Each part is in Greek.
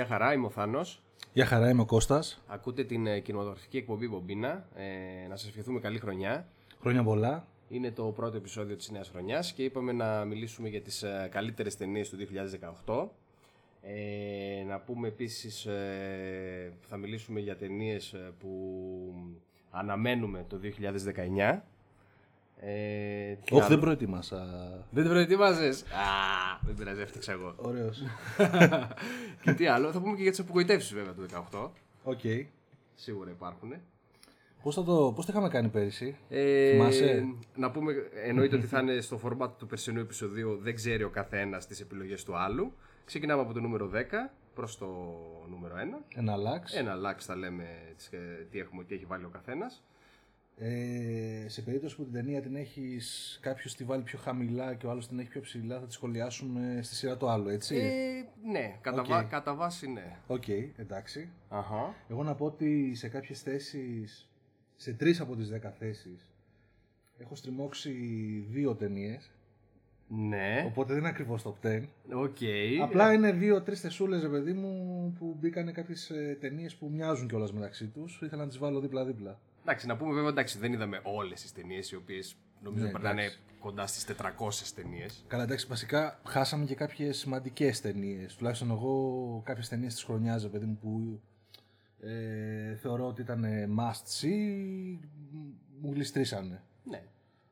Γεια χαρά, είμαι ο Θάνος. Γεια χαρά, είμαι ο Κώστας. Ακούτε την ε, κινηματογραφική εκπομπή Μπομπίνα. Ε, να σας ευχηθούμε καλή χρονιά. Χρόνια πολλά. Είναι το πρώτο επεισόδιο της νέας χρονιάς και είπαμε να μιλήσουμε για τις ε, καλύτερες ταινίες του 2018. Ε, να πούμε επίσης, ε, θα μιλήσουμε για ταινίες ε, που αναμένουμε το 2019. Ε, Όχι, δεν προετοίμασα. Δεν την προετοίμαζες. Α, δεν πειράζει, έφτιαξα εγώ. Ωραίος. και τι άλλο, θα πούμε και για τις απογοητεύσεις βέβαια του 2018. OK. Okay. Σίγουρα υπάρχουν. Πώς, θα το, πώς το είχαμε κάνει πέρυσι, ε, Θυμάσαι; Να πούμε, εννοείται ότι θα είναι στο format του περσινού επεισοδίου, δεν ξέρει ο καθένας τις επιλογές του άλλου. Ξεκινάμε από το νούμερο 10 προς το νούμερο 1. Εναλλάξ. Εναλλάξ θα λέμε τι έχουμε και έχει βάλει ο καθένας. Ε, σε περίπτωση που την ταινία την έχεις κάποιος τη βάλει πιο χαμηλά και ο άλλος την έχει πιο ψηλά, θα τη σχολιάσουμε στη σειρά το άλλο, έτσι; Ε, ναι, κατά, okay. βά, κατά βάση ναι. OK, okay, εντάξει. Αχα. Εγώ να πω ότι σε κάποιες θέσεις, σε τρεις από τις δέκα θέσεις, έχω στριμώξει δύο ταινίες. Ναι. Οπότε δεν είναι ακριβώς το 10. Okay. Απλά είναι δύο-τρεις θεσούλες, παιδί μου, που μπήκαν κάποιες ταινίες που μοιάζουν κιόλας μεταξύ τους. Ήθελα να τις βάλω δίπλα-δίπλα. Εντάξει, να πούμε βέβαια εντάξει, δεν είδαμε όλες τις ταινίες οι οποίες νομίζω ναι, περνάνε κοντά στις 400 ταινίες. Καλά, εντάξει, βασικά χάσαμε και κάποιες σημαντικές ταινίες. Τουλάχιστον εγώ κάποιες ταινίες τη χρονιά, παιδί μου, που ε, θεωρώ ότι ήταν must see, μου γλιστρήσανε. Ναι.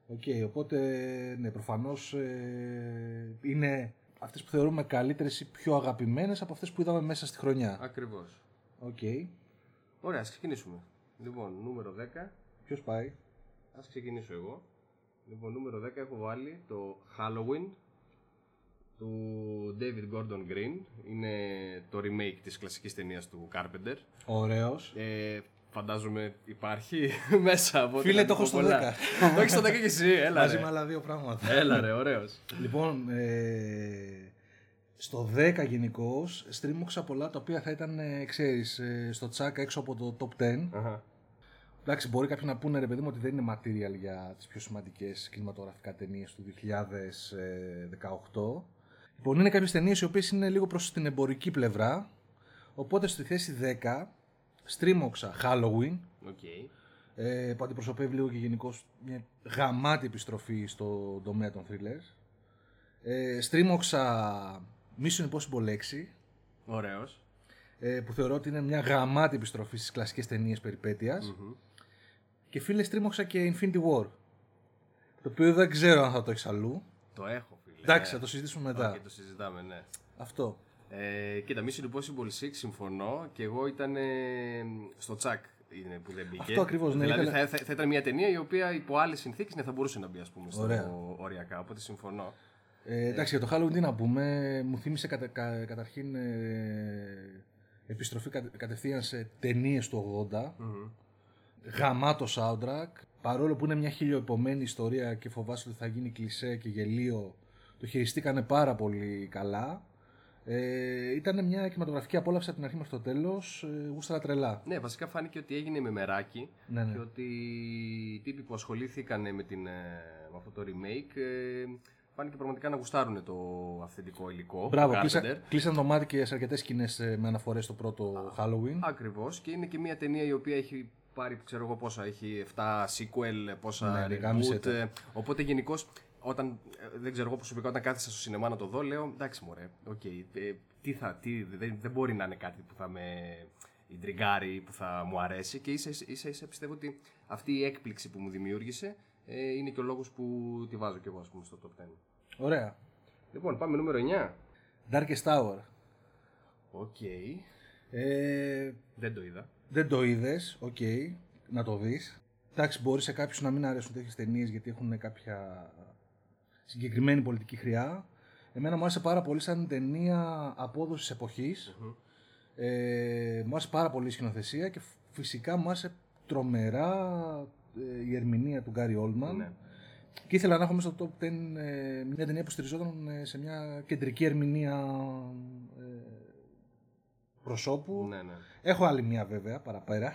OK, okay, οπότε ναι, προφανώς ε, είναι αυτές που θεωρούμε καλύτερες ή πιο αγαπημένες από αυτές που είδαμε μέσα στη χρονιά. Ακριβώς. OK. Okay. Ωραία, ας ξεκινήσουμε. Λοιπόν, νούμερο 10. Ποιος πάει; Α ξεκινήσω εγώ. Λοιπόν, νούμερο 10 έχω βάλει το Halloween του David Gordon Green. Είναι το remake της κλασικής ταινίας του Carpenter. Ωραίος. Ε, φαντάζομαι υπάρχει μέσα από Φίλε, το έχω στο 10. το έχεις στο 10 και εσύ, έλα Μαζί με άλλα δύο πράγματα. Έλα ρε, ωραίος. λοιπόν, ε, στο 10 γενικώς στρίμωξα πολλά τα οποία θα ήταν, ε, ξέρεις, ε, στο τσάκα έξω από το top 10. uh Εντάξει, μπορεί κάποιοι να πούνε ρε παιδί μου ότι δεν είναι material για τις πιο σημαντικές κινηματογραφικά ταινίες του 2018. Λοιπόν, είναι κάποιες ταινίες οι οποίες είναι λίγο προς την εμπορική πλευρά. Οπότε στη θέση 10 στρίμωξα Halloween. Okay. Ε, που αντιπροσωπεύει λίγο και γενικώς μια γαμάτη επιστροφή στο τομέα των thrillers. Ε, στρίμωξα Mission Impossible 6. Ωραίος. Ε, που θεωρώ ότι είναι μια γαμάτη επιστροφή στις κλασικές ταινίες Και φίλε στρίμωξα και Infinity War. Το οποίο δεν ξέρω αν θα το έχεις αλλού. Το έχω φίλε. Εντάξει, θα το συζητήσουμε μετά. Okay, το συζητάμε, ναι. Αυτό. Ε, κοίτα, Mission Impossible 6 συμφωνώ και εγώ ήταν ε, στο τσακ είναι που δεν μπήκε. Αυτό ακριβώς. Ναι, δηλαδή θα, θα, θα, ήταν μια ταινία η οποία υπό άλλες συνθήκες ναι, θα μπορούσε να μπει ας πούμε, στο οριακά. Οπότε συμφωνώ. Ε, εντάξει, για το Halloween τι να πούμε. Μου θύμισε κατα, κα, καταρχήν ε, επιστροφή κα, κατευθείαν σε ταινίες του 80. Mm-hmm. Γαμάτο soundtrack. Παρόλο που είναι μια χιλιοεπομένη ιστορία και φοβάσαι ότι θα γίνει κλισέ και γελίο, το χειριστήκανε πάρα πολύ καλά. Ε, ήταν μια κινηματογραφική απόλαυση από την αρχή μέχρι το τέλος. Ε, γούστρα τρελά. Ναι, βασικά φάνηκε ότι έγινε με μεράκι ναι, ναι. και ότι οι τύποι που ασχολήθηκαν με, την, ε, με αυτό το remake ε, φάνηκε πραγματικά να γουστάρουν το αυθεντικό υλικό. Μπράβο, κλείσαν, κλείσαν το μάτι και σε αρκετές σκηνές ε, με αναφορές στο πρώτο Halloween. Ακριβώς και είναι και μια ταινία η οποία έχει πάρει, ξέρω εγώ πόσα, έχει 7 sequel, πόσα ναι, reboot. Ε, οπότε γενικώς όταν, ε, δεν ξέρω εγώ προσωπικά, όταν κάθισα στο σινεμά να το δω, λέω εντάξει μωρέ, okay, τι θα, τι, δεν, δεν μπορεί να είναι κάτι που θα με ιντριγκάρει, που θα μου αρέσει και ίσα ίσα, ίσα πιστεύω ότι αυτή η έκπληξη που μου δημιούργησε ε, είναι και ο λόγος που τη βάζω κι εγώ ας πούμε στο top 10. Ωραία. Λοιπόν, πάμε νούμερο 9. Darkest Hour. OK. Okay. Ε, δεν το είδα. Δεν το είδες, OK. Okay. Να το δεις. Εντάξει, μπορεί σε κάποιους να μην αρέσουν τέτοιες ταινίες γιατί έχουν κάποια συγκεκριμένη πολιτική χροιά. Εμένα μου άρεσε πάρα πολύ σαν ταινία απόδοσης Ε, μου άρεσε πάρα πολύ η σκηνοθεσία και φυσικά μου άρεσε τρομερά ε, η ερμηνεία του Γκάρι Όλμαν. Ναι. Και ήθελα να έχουμε στο top 10 ε, μια ταινία που στηριζόταν ε, σε μια κεντρική ερμηνεία προσώπου. Ναι, ναι. Έχω άλλη μια βέβαια παραπέρα.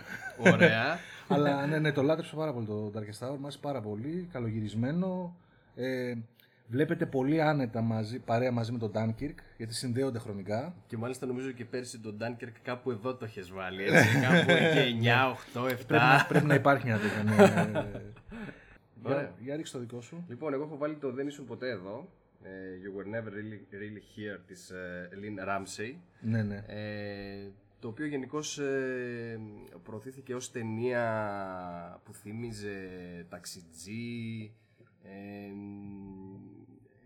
Ωραία. Αλλά ναι, ναι, το λάτρεψα πάρα πολύ το Darkest Tower. Μου άρεσε πάρα πολύ. Καλογυρισμένο. Ε, Βλέπετε πολύ άνετα μαζί, παρέα μαζί με τον Dunkirk, γιατί συνδέονται χρονικά. Και μάλιστα νομίζω και πέρσι τον Dunkirk κάπου εδώ το έχεις βάλει. Έτσι, κάπου εκεί 9, 8, 7. Πρέπει να, πρέπει να υπάρχει μια τέτοια. Ναι. για, για ρίξε το δικό σου. Λοιπόν, εγώ έχω βάλει το Δεν ήσουν ποτέ εδώ. Ε, you were never really, really here της uh, Lynn Ramsey. Ναι, ναι. Ε, το οποίο γενικώς ε, προωθήθηκε ως ταινία που θύμιζε ταξιτζή, ε,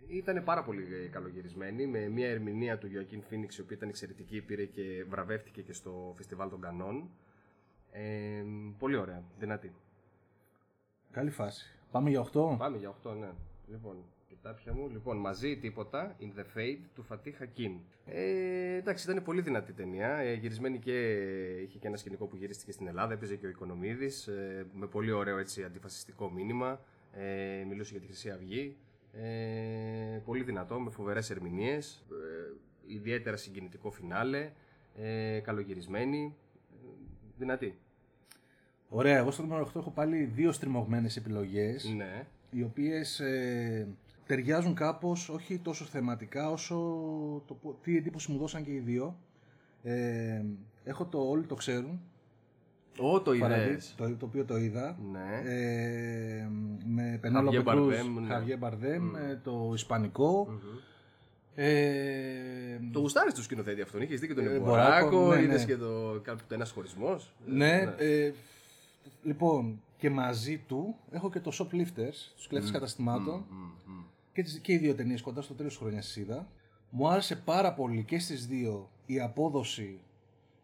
ήταν πάρα πολύ καλογυρισμένη με μια ερμηνεία του Joaquin Phoenix η οποία ήταν εξαιρετική, πήρε και βραβεύτηκε και στο φεστιβάλ των Κανών. Ε, πολύ ωραία, δυνατή. Καλή φάση. Πάμε για 8. Πάμε για 8, ναι. Λοιπόν, κοιτάπια μου. Λοιπόν, μαζί τίποτα, In the Fade του Φατί Χακίν. Ε, εντάξει, ήταν πολύ δυνατή ταινία. Ε, γυρισμένη και είχε και ένα σκηνικό που γυρίστηκε στην Ελλάδα. Έπαιζε και ο Οικονομίδης ε, με πολύ ωραίο έτσι, αντιφασιστικό μήνυμα. Ε, μιλούσε για τη Χρυσή Αυγή. Ε, πολύ δυνατό, με φοβερές ερμηνείες. Ε, ιδιαίτερα συγκινητικό φινάλε. Ε, καλογυρισμένη. Ε, δυνατή. Ωραία, εγώ στο νούμερο 8 έχω πάλι δύο στριμωγμένες επιλογές Ναι. οι οποίες ε, ταιριάζουν κάπως όχι τόσο θεματικά όσο το, πο- τι εντύπωση μου δώσαν και οι δύο. Ε, έχω το όλοι το ξέρουν, Ω, το παραδεί- είδες. το, το οποίο το είδα. Ναι. Ε, με Πενέλοπε Javier Κρούζ, Bardem, ναι. Javier Bardem, ε, το ισπανικό. Μμμ. Ε, Το γουστάρι του σκηνοθέτη αυτόν. Είχες δει και τον Ε, Εμποράκο, Μποράκο, ναι, είδες ναι. και το κάπου το ένας χωρισμός. ναι, ε, λοιπόν, και μαζί του έχω και το Shoplifters, τους κλέφτες καταστημάτων. Και, τις, και οι δύο ταινίες κοντά στο τέλος της χρονιάς τις είδα. Μου άρεσε πάρα πολύ και στις δύο η απόδοση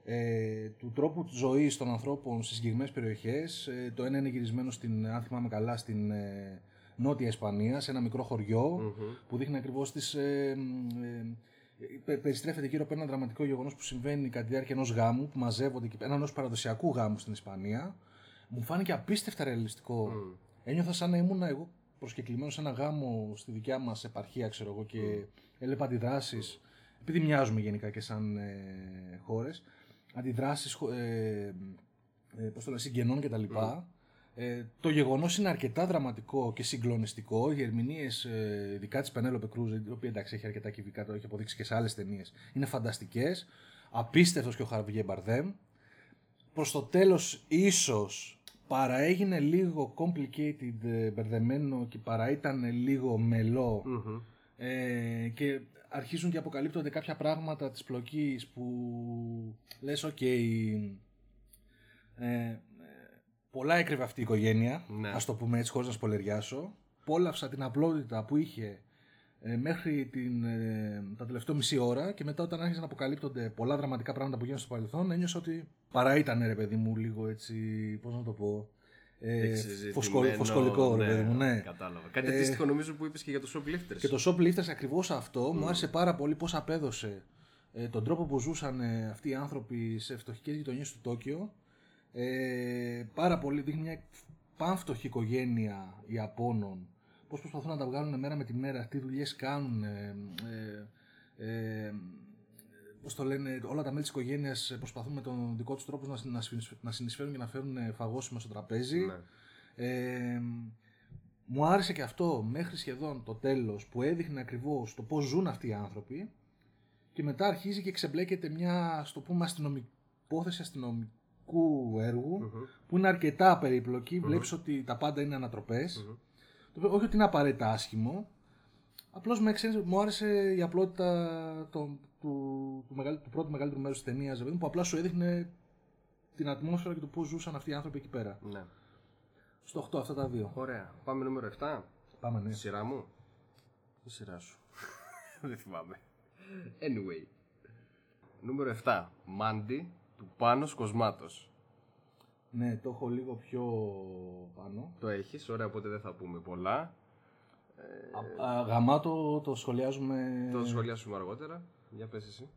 ε, του τρόπου ζωής των ανθρώπων στις συγκεκριμένες περιοχές. Ε, το ένα είναι γυρισμένο στην, αν θυμάμαι καλά, στην ε, Νότια Ισπανία, σε ένα μικρό χωριό, που δείχνει ακριβώς τις... Ε, ε, πε- περιστρέφεται γύρω από ένα δραματικό γεγονός που συμβαίνει κατά τη διάρκεια ενός γάμου, που μαζεύονται και ένα ενός παραδοσιακού γάμου στην Ισπανία. Μου φάνηκε απίστευτα ρεαλιστικό. Ένιωθα σαν να ήμουν εγώ προσκεκλημένος σε ένα γάμο στη δικιά μας επαρχία, ξέρω εγώ, και έλεπα αντιδράσεις. Επειδή μοιάζουμε γενικά και σαν ε, χώρες, αντιδράσεις ε, ε, πώς το λένε, συγγενών κτλ. Ε, το γεγονός είναι αρκετά δραματικό και συγκλονιστικό. Οι ερμηνείες, ε, ειδικά της Πενέλοπε Κρούζ, η οποία εντάξει έχει αρκετά κυβικά, το έχει αποδείξει και σε άλλες ταινίες, είναι φανταστικές. Απίστευτος και ο Χαρβιέ Μπαρδέμ. Προς το τέλος, ίσως παραέγινε λίγο complicated, ε, μπερδεμένο και παρά ήταν λίγο μελό. Ε, και αρχίζουν και αποκαλύπτονται κάποια πράγματα της πλοκής που λες οκ ε, ε, πολλά έκρυβε αυτή η οικογένεια Ναι. ας το πούμε έτσι χωρίς να σποϊλεριάσω Απόλαυσα την απλότητα που είχε ε, μέχρι την, ε, τα τελευταία μισή ώρα και μετά όταν άρχισαν να αποκαλύπτονται πολλά δραματικά πράγματα που γίνανε στο παρελθόν ένιωσα ότι παρά ήταν ρε παιδί μου λίγο έτσι πώς να το πω ε, Εξεζητημένο, φωσκολ- φωσκολικό ρε παιδί μου ναι. Κατάλαβα. Κάτι Ε, αντίστοιχο νομίζω που είπες και για το shoplifters. Και το Shoplifters ακριβώς αυτό μου άρεσε πάρα πολύ πώς απέδωσε ε, τον τρόπο που ζούσαν ε, αυτοί οι άνθρωποι σε φτωχικές γειτονιές του Τόκιο. Ε, πάρα πολύ δείχνει μια πανφτωχή οικογένεια Ιαπώνων. Πώς προσπαθούν να τα βγάλουν μέρα με τη μέρα, τι δουλειές κάνουν. Ε, ε, ε, πώς το λένε, όλα τα μέλη της οικογένειας προσπαθούν με τον δικό τους τρόπο να, συν- να, συν- να συνεισφέρουν και να φέρουν ε, φαγόσιμα στο τραπέζι. Ναι. Ε, μου άρεσε και αυτό μέχρι σχεδόν το τέλος που έδειχνε ακριβώς το πώς ζουν αυτοί οι άνθρωποι και μετά αρχίζει και ξεμπλέκεται μια, στο πούμε, αστυνομική υπόθεση αστυνομικού έργου που είναι αρκετά περίπλοκη. Βλέπεις ότι τα πάντα είναι ανατροπές. Το οποίο όχι ότι είναι απαραίτητα άσχημο. Απλώς με εξαίρεση, μου άρεσε η απλότητα το, του, του, μεγαλ- του πρώτου μεγαλύτερου μέρους της ταινίας δηλαδή, που απλά σου έδειχνε την ατμόσφαιρα και το πώς ζούσαν αυτοί οι άνθρωποι εκεί πέρα. ναι. Στο 8 αυτά τα δύο. Ωραία. Πάμε νούμερο 7. Πάμε ναι. Σειρά μου. Η σειρά σου. Δεν θυμάμαι. Anyway. Νούμερο 7. Μάντι του Πάνος Κοσμάτος. Ναι, το έχω λίγο πιο πάνω. Το έχεις, ωραία, οπότε δεν θα πούμε πολλά. Α, α, γαμάτο το σχολιάζουμε. Το σχολιάσουμε αργότερα. Για πες εσύ.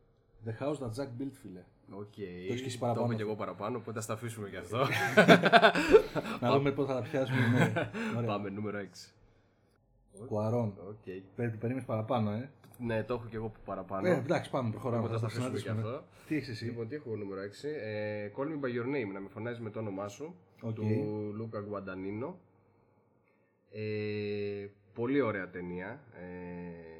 The house that Jack built, φίλε. Οκ. έχεις και εσύ Το παραπάνω. είπα και εγώ παραπάνω, οπότε ας τα αφήσουμε και αυτό. Να δούμε πώς θα τα πιάσουμε. Ναι. Ωραία. Πάμε, νούμερο 6. Κουαρών. Οκ. Περί- Περίμενε παραπάνω, ε. Ναι, το έχω και εγώ παραπάνω. ε. Εντάξει, πάμε, προχωράμε. Οπότε θα ας τα το αφήσουμε και συναντήσουμε. αυτό. Τι έχεις εσύ; Λοιπόν, τι έχω νούμερο 6. Ε, Call me by your name, να με φωνάζεις με το όνομά σου. Οκ. Του Λούκα Γκουαντανίνο. Ε, πολύ πολύ ωραία ταινία. Ε,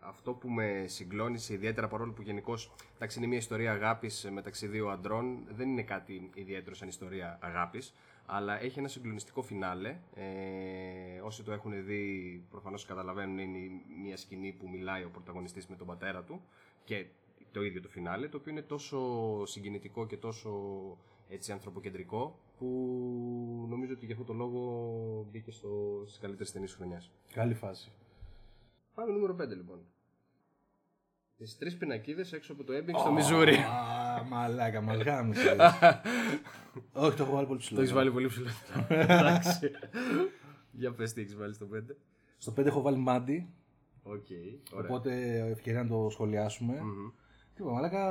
αυτό που με συγκλώνησε ιδιαίτερα παρόλο που γενικώς είναι μια ιστορία αγάπης μεταξύ δύο αντρών, δεν είναι κάτι ιδιαίτερο σαν ιστορία αγάπης, αλλά έχει ένα συγκλονιστικό φινάλε. Ε, όσοι το έχουν δει, προφανώς καταλαβαίνουν, είναι μια σκηνή που μιλάει ο πρωταγωνιστής με τον πατέρα του και το ίδιο το φινάλε, το οποίο είναι τόσο συγκινητικό και τόσο έτσι ανθρωποκεντρικό που νομίζω ότι για αυτό το λόγο μπήκε στο, στις καλύτερες ταινίες χρονιάς. Καλή φάση. Πάμε νούμερο 5 λοιπόν. Τις τρεις πινακίδες έξω από το Έμπινγκ στο Μιζούρι. Μαλάκα, μαλγάμι. Όχι, το έχω βάλει πολύ ψηλό. Το έχεις βάλει πολύ ψηλό. Εντάξει. Για πες τι έχεις βάλει στο 5. Στο 5 έχω βάλει Μάντι. Okay, οπότε ευκαιρία να το σχολιάσουμε. Mm-hmm. Τι είπα, μαλάκα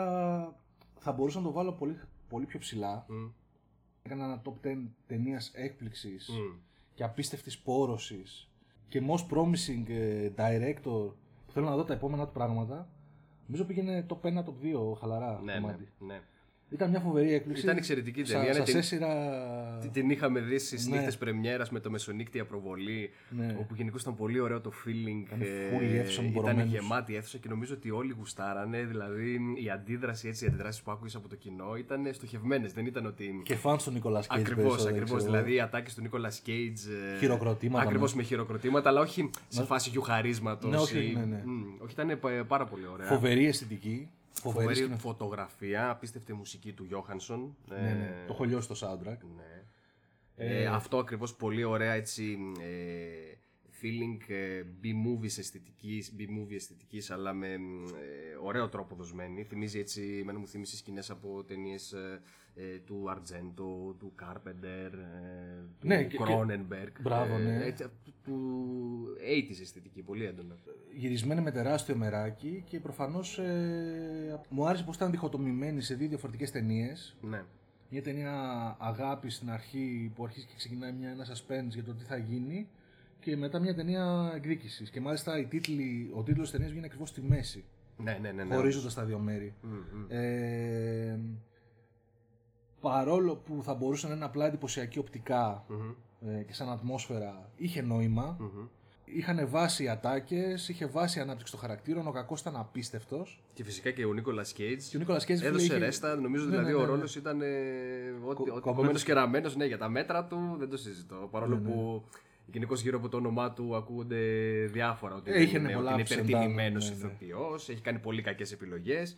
θα μπορούσα να το βάλω πολύ, πολύ πιο ψηλά. Mm. Έκανα ένα top 10 ταινίας έκπληξης mm. και απίστευτης πόρωσης και most promising ε, director που θέλω να δω τα επόμενα του πράγματα. Νομίζω πήγαινε το 1, το 2 χαλαρά. Ναι, ναι, ναι. Ήταν μια φοβερή έκπληξη. Ήταν εξαιρετική ταινία. Σας, την, έσυρα... την, την είχαμε δει στις ναι. νύχτες Πρεμιέρας με το μεσονύκτια προβολή. Ναι. Όπου γενικώς ήταν πολύ ωραίο το feeling. Ήταν, ε, ήταν γεμάτη αίθουσα και νομίζω ότι όλοι γουστάρανε. Δηλαδή η αντίδραση, έτσι, οι αντιδράσεις που άκουγες από το κοινό ήταν στοχευμένες. Δεν ήταν ότι. Και φαν του Νίκολα Κέιτ. Ακριβώς, ακριβώς. Δηλαδή οι ατάκες του Νίκολα Κέιτ. Χειροκροτήματα. Ακριβώς με χειροκροτήματα, αλλά όχι σε φάση γιουχαρίσματος. Ναι, όχι, ναι, ναι. όχι, ήταν πάρα πολύ ωραία. Φοβερή αισθητική. Φοβερή φωτογραφία, απίστευτη μουσική του Γιώχανσον. Ναι, ναι. Το έχω λιώσει το soundtrack. Ναι. Ε, αυτό ακριβώς πολύ ωραία έτσι ε, feeling ε, B-movies αισθητικής, B-movie αισθητικής αλλά με ε, ωραίο τρόπο δοσμένη. Θυμίζει έτσι, εμένα μου θυμίζει σκηνές από ταινίες ε, του Αρτζέντο, του Κάρπεντερ, του ναι, Κρόνενμπεργκ. Μπράβο, ναι. Έτσι, του 80's αισθητική, πολύ έντονα. Γυρισμένη με τεράστιο μεράκι και προφανώς ε, μου άρεσε πως ήταν διχοτομημένη σε δύο διαφορετικές ταινίες. Ναι. Μια ταινία αγάπης στην αρχή που αρχίζει και ξεκινάει μια, ένα suspense για το τι θα γίνει και μετά μια ταινία εκδίκησης. Και μάλιστα η τίτλη, ο τίτλος της ταινίας βγαίνει ακριβώς στη μέση. Ναι, ναι, ναι. ναι. Χωρίζοντας τα δύο μέρη. Mm-hmm. Ε, παρόλο που θα μπορούσε να είναι απλά εντυπωσιακή οπτικά mm-hmm. ε, και σαν ατμόσφαιρα, είχε νόημα. Mm-hmm. Είχαν βάσει οι ατάκες, είχε βάσει η ανάπτυξη των χαρακτήρων. Ο κακός ήταν απίστευτος. Και φυσικά και ο Νίκολας Κέιτ. Και ο Νίκολας Κέιτ έδωσε είχε... ρέστα. Νομίζω ναι, δηλαδή ναι, ναι, ο ρόλος ήταν. Ε, ότι κομμένος και ραμμένο. Ναι, για τα μέτρα του δεν το συζητώ. Παρόλο ναι, ναι. που Γενικώς γύρω από το όνομά του ακούγονται διάφορα. Ότι έχει είναι, είναι υπερτιμημένος ναι, ναι. ηθοποιός, έχει κάνει πολύ κακές επιλογές.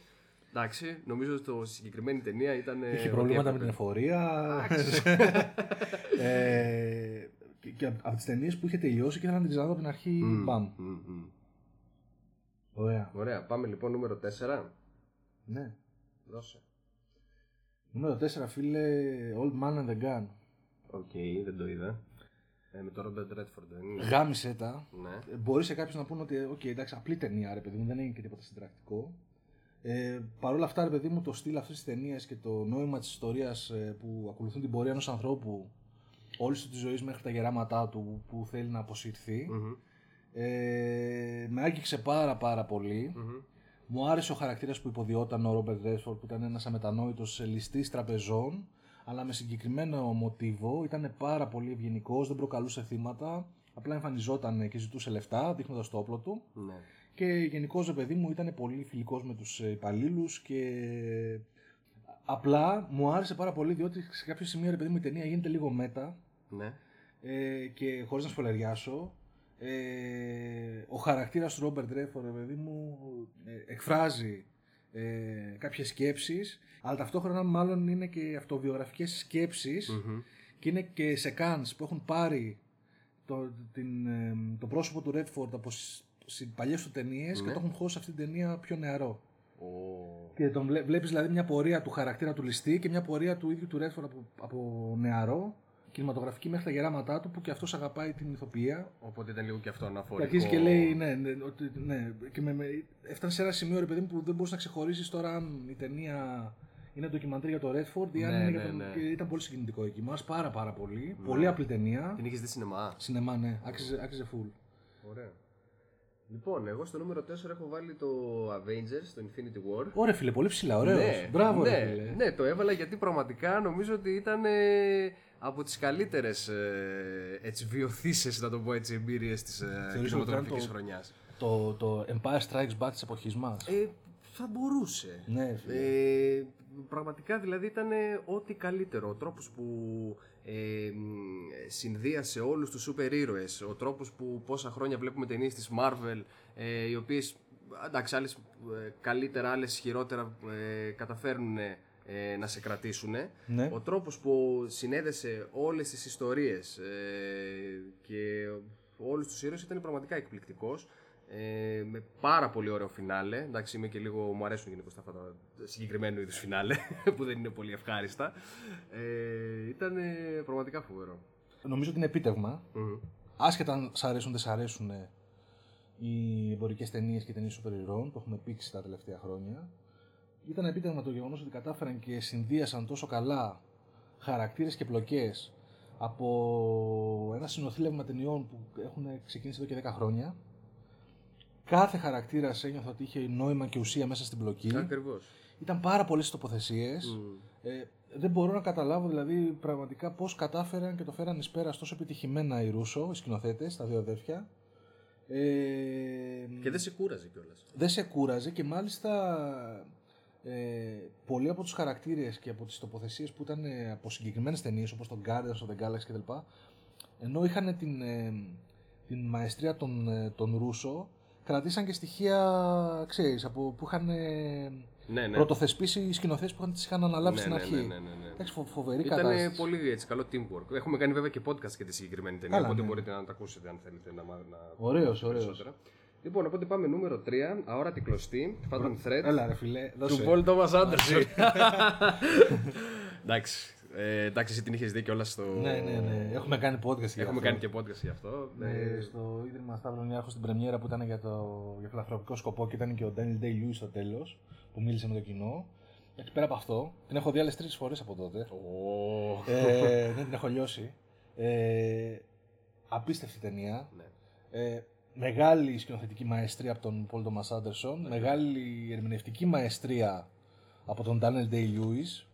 Εντάξει, νομίζω ότι στη συγκεκριμένη ταινία ήταν. Είχε προβλήματα με την εφορία. ε, και, και από τις ταινίες που είχε τελειώσει και ήθελα να την ξαναδώ από την αρχή. Mm, μπαμ. Mm, mm. Ωραία. Ωραία. Πάμε λοιπόν νούμερο 4. Ναι. Δώσε. Νούμερο 4, φίλε, Old Man and the Gun. OK, okay, δεν το είδα. Ε, με τον Ρόμπερτ Ρέντφορντ δεν είναι. Γάμησέ τα. Ναι. Ε, μπορείς σε κάποιους να πούνε ότι okay, εντάξει, απλή ταινία, ρε παιδί μου, δεν είναι και τίποτα συντρακτικό. Ε, Παρ' όλα αυτά, ρε παιδί μου, το στυλ αυτής της ταινίας και το νόημα της ιστορίας ε, που ακολουθούν την πορεία ενός ανθρώπου όλη της ζωής μέχρι τα γεράματά του που θέλει να αποσυρθει mm-hmm. ε, με άγγιξε πάρα πάρα πολύ. Mm-hmm. Μου άρεσε ο χαρακτήρας που υποδιόταν ο Ρόμπερτ Ρέσφορντ που ήταν ένας αμετανόητος ληστής τραπεζών αλλά με συγκεκριμένο μοτίβο. Ήταν πάρα πολύ ευγενικός, δεν προκαλούσε θύματα. Απλά εμφανιζόταν και ζητούσε λεφτά, δείχνοντας το όπλο του. Ναι. Και γενικώς, ρε παιδί μου, ήταν πολύ φιλικός με τους υπαλλήλους και απλά μου άρεσε πάρα πολύ διότι σε κάποιο σημείο, ρε παιδί μου, η ταινία γίνεται λίγο μέτα. Ναι. Ε, και χωρίς να σπολεριάσω, ε, ο χαρακτήρας του Ρόμπερτ Ρέφορ, ρε παιδί μου, ε, εκφράζει ε, κάποιες σκέψεις αλλά ταυτόχρονα μάλλον είναι και αυτοβιογραφικές και είναι και σε κάνς που έχουν πάρει το, την, ε, το πρόσωπο του Redford από παλιές του ταινίες και ναι. το έχουν χώσει αυτή την ταινία πιο νεαρό. Και τον βλέπεις δηλαδή μια πορεία του χαρακτήρα του ληστή και μια πορεία του ίδιου του Redford από, από νεαρό κινηματογραφική μέχρι τα γεράματά του που και αυτός αγαπάει την ηθοποιία. Οπότε ήταν λίγο και αυτό αναφορικό. Και αρχίζει και λέει, ναι, ναι, ότι, ναι. Και με, με, έφτανε σε ένα σημείο ρε παιδί που δεν μπορούσε να ξεχωρίσεις τώρα αν η ταινία είναι ντοκιμαντρί για το Redford ή αν ναι, είναι ναι, για τον... ναι. Και ήταν πολύ συγκινητικό εκεί. Μα πάρα πάρα πολύ. Πολύ απλή ταινία. Την είχες δει σινεμά; Σινεμά, ναι. Άξιζε, άξιζε full. Ωραία. Λοιπόν, εγώ στο νούμερο 4 έχω βάλει το Avengers, το Infinity War. Ωραία, φίλε, πολύ ψηλά, ωραίος. Ναι, Μπράβο, ναι, ρε, φίλε. ναι, το έβαλα γιατί πραγματικά νομίζω ότι ήταν. Από τις καλύτερες ε, έτσι, βιωθήσεις, να το πω έτσι, εμπειρίες της ε, κινηματογραφικής το- χρονιάς. Το, το Empire Strikes Back της εποχής μας; Ε, θα μπορούσε. ναι, φίλε. Ε, πραγματικά δηλαδή ήταν ό,τι καλύτερο. Ο τρόπος που ε, μ, συνδύασε όλους τους σούπερ ήρωες, ο τρόπος που πόσα χρόνια βλέπουμε ταινίες της Marvel, ε, οι οποίες, εντάξει, άλλες ε, καλύτερα, άλλες χειρότερα ε, καταφέρνουν ε, να σε κρατήσουν. Ναι. Ο τρόπος που συνέδεσε όλες τις ιστορίες ε, και όλους τους ήρωες ήταν πραγματικά εκπληκτικός. Ε, με πάρα πολύ ωραίο φινάλε. Εντάξει, είμαι και λίγο, μου αρέσουν γενικώς αυτά τα συγκεκριμένου είδους φινάλε που δεν είναι πολύ ευχάριστα. Ε, ήταν ε, πραγματικά φοβερό. Νομίζω ότι είναι επίτευγμα. Μμμ. Άσχετα αν σ' αρέσουν, δεν σ' αρέσουν ε, οι εμπορικές ταινίες και ταινίες σούπερ ηρώων, το έχουμε πήξει τα τελευταία χρόνια. Ήταν επίτευγμα το γεγονός ότι κατάφεραν και συνδύασαν τόσο καλά χαρακτήρες και πλοκές από ένα συνονθύλευμα ταινιών που έχουν ξεκινήσει εδώ και 10 χρόνια. Κάθε χαρακτήρας ένιωθα ότι είχε νόημα και ουσία μέσα στην πλοκή. Ακριβώς. Ήταν πάρα πολλές τοποθεσίες. Ε, δεν μπορώ να καταλάβω δηλαδή πραγματικά πώς κατάφεραν και το φέραν εις πέρας τόσο επιτυχημένα οι Ρούσο, οι σκηνοθέτες, τα δύο αδέρφια. Ε, Και δεν σε κούραζε κιόλας. δεν σε κούραζε και μάλιστα ε, πολλοί από τους χαρακτήρες και από τις τοποθεσίες που ήταν ε, από συγκεκριμένες ταινίες όπως τον Guardians of the Galaxy κτλ. Ενώ είχαν την, ε, την μαεστρία των, ε, των Ρούσο, κρατήσαν και στοιχεία, ξέρεις, από, που είχαν ε, Ναι, ναι. πρωτοθεσπίσει οι σκηνοθέτες που είχαν, τις είχαν αναλάβει ναι, στην ναι, αρχή. ναι, ναι, ναι, ναι. Εντάξει, φο- φοβερή Ήταν κατάσταση. πολύ έτσι, καλό teamwork. Έχουμε κάνει βέβαια και podcast για τη συγκεκριμένη ταινία, Καλά, οπότε ναι. μπορείτε να τα ακούσετε αν θέλετε να μάθετε. Ωραίος, ωραίος. περισσότερα. Λοιπόν, οπότε πάμε νούμερο 3, αόρατη κλωστή, Phantom Thread. Έλα ρε φιλέ, Του δώσε. Paul Thomas Anderson. εντάξει. Ε, εντάξει, εσύ την είχες δει κιόλας στο. Ναι, ναι, ναι. Έχουμε κάνει podcast για Έχουμε αυτό. κάνει και podcast γι' αυτό. Ε, Ε, στο Ίδρυμα Σταύρων Ιάρχο στην πρεμιέρα που ήταν για, το, για φιλανθρωπικό σκοπό και ήταν και ο Daniel Day-Lewis στο τέλος που μίλησε με το κοινό. Έτσι πέρα από αυτό, την έχω δει άλλες τρεις φορές από τότε. ω, ε, δεν την έχω λιώσει. Ε, απίστευτη ταινία. ναι. Ε, μεγάλη σκηνοθετική μαεστρία από τον Paul Thomas Anderson. Μεγάλη ερμηνευτική μαεστρία από τον Daniel Day-Lewis.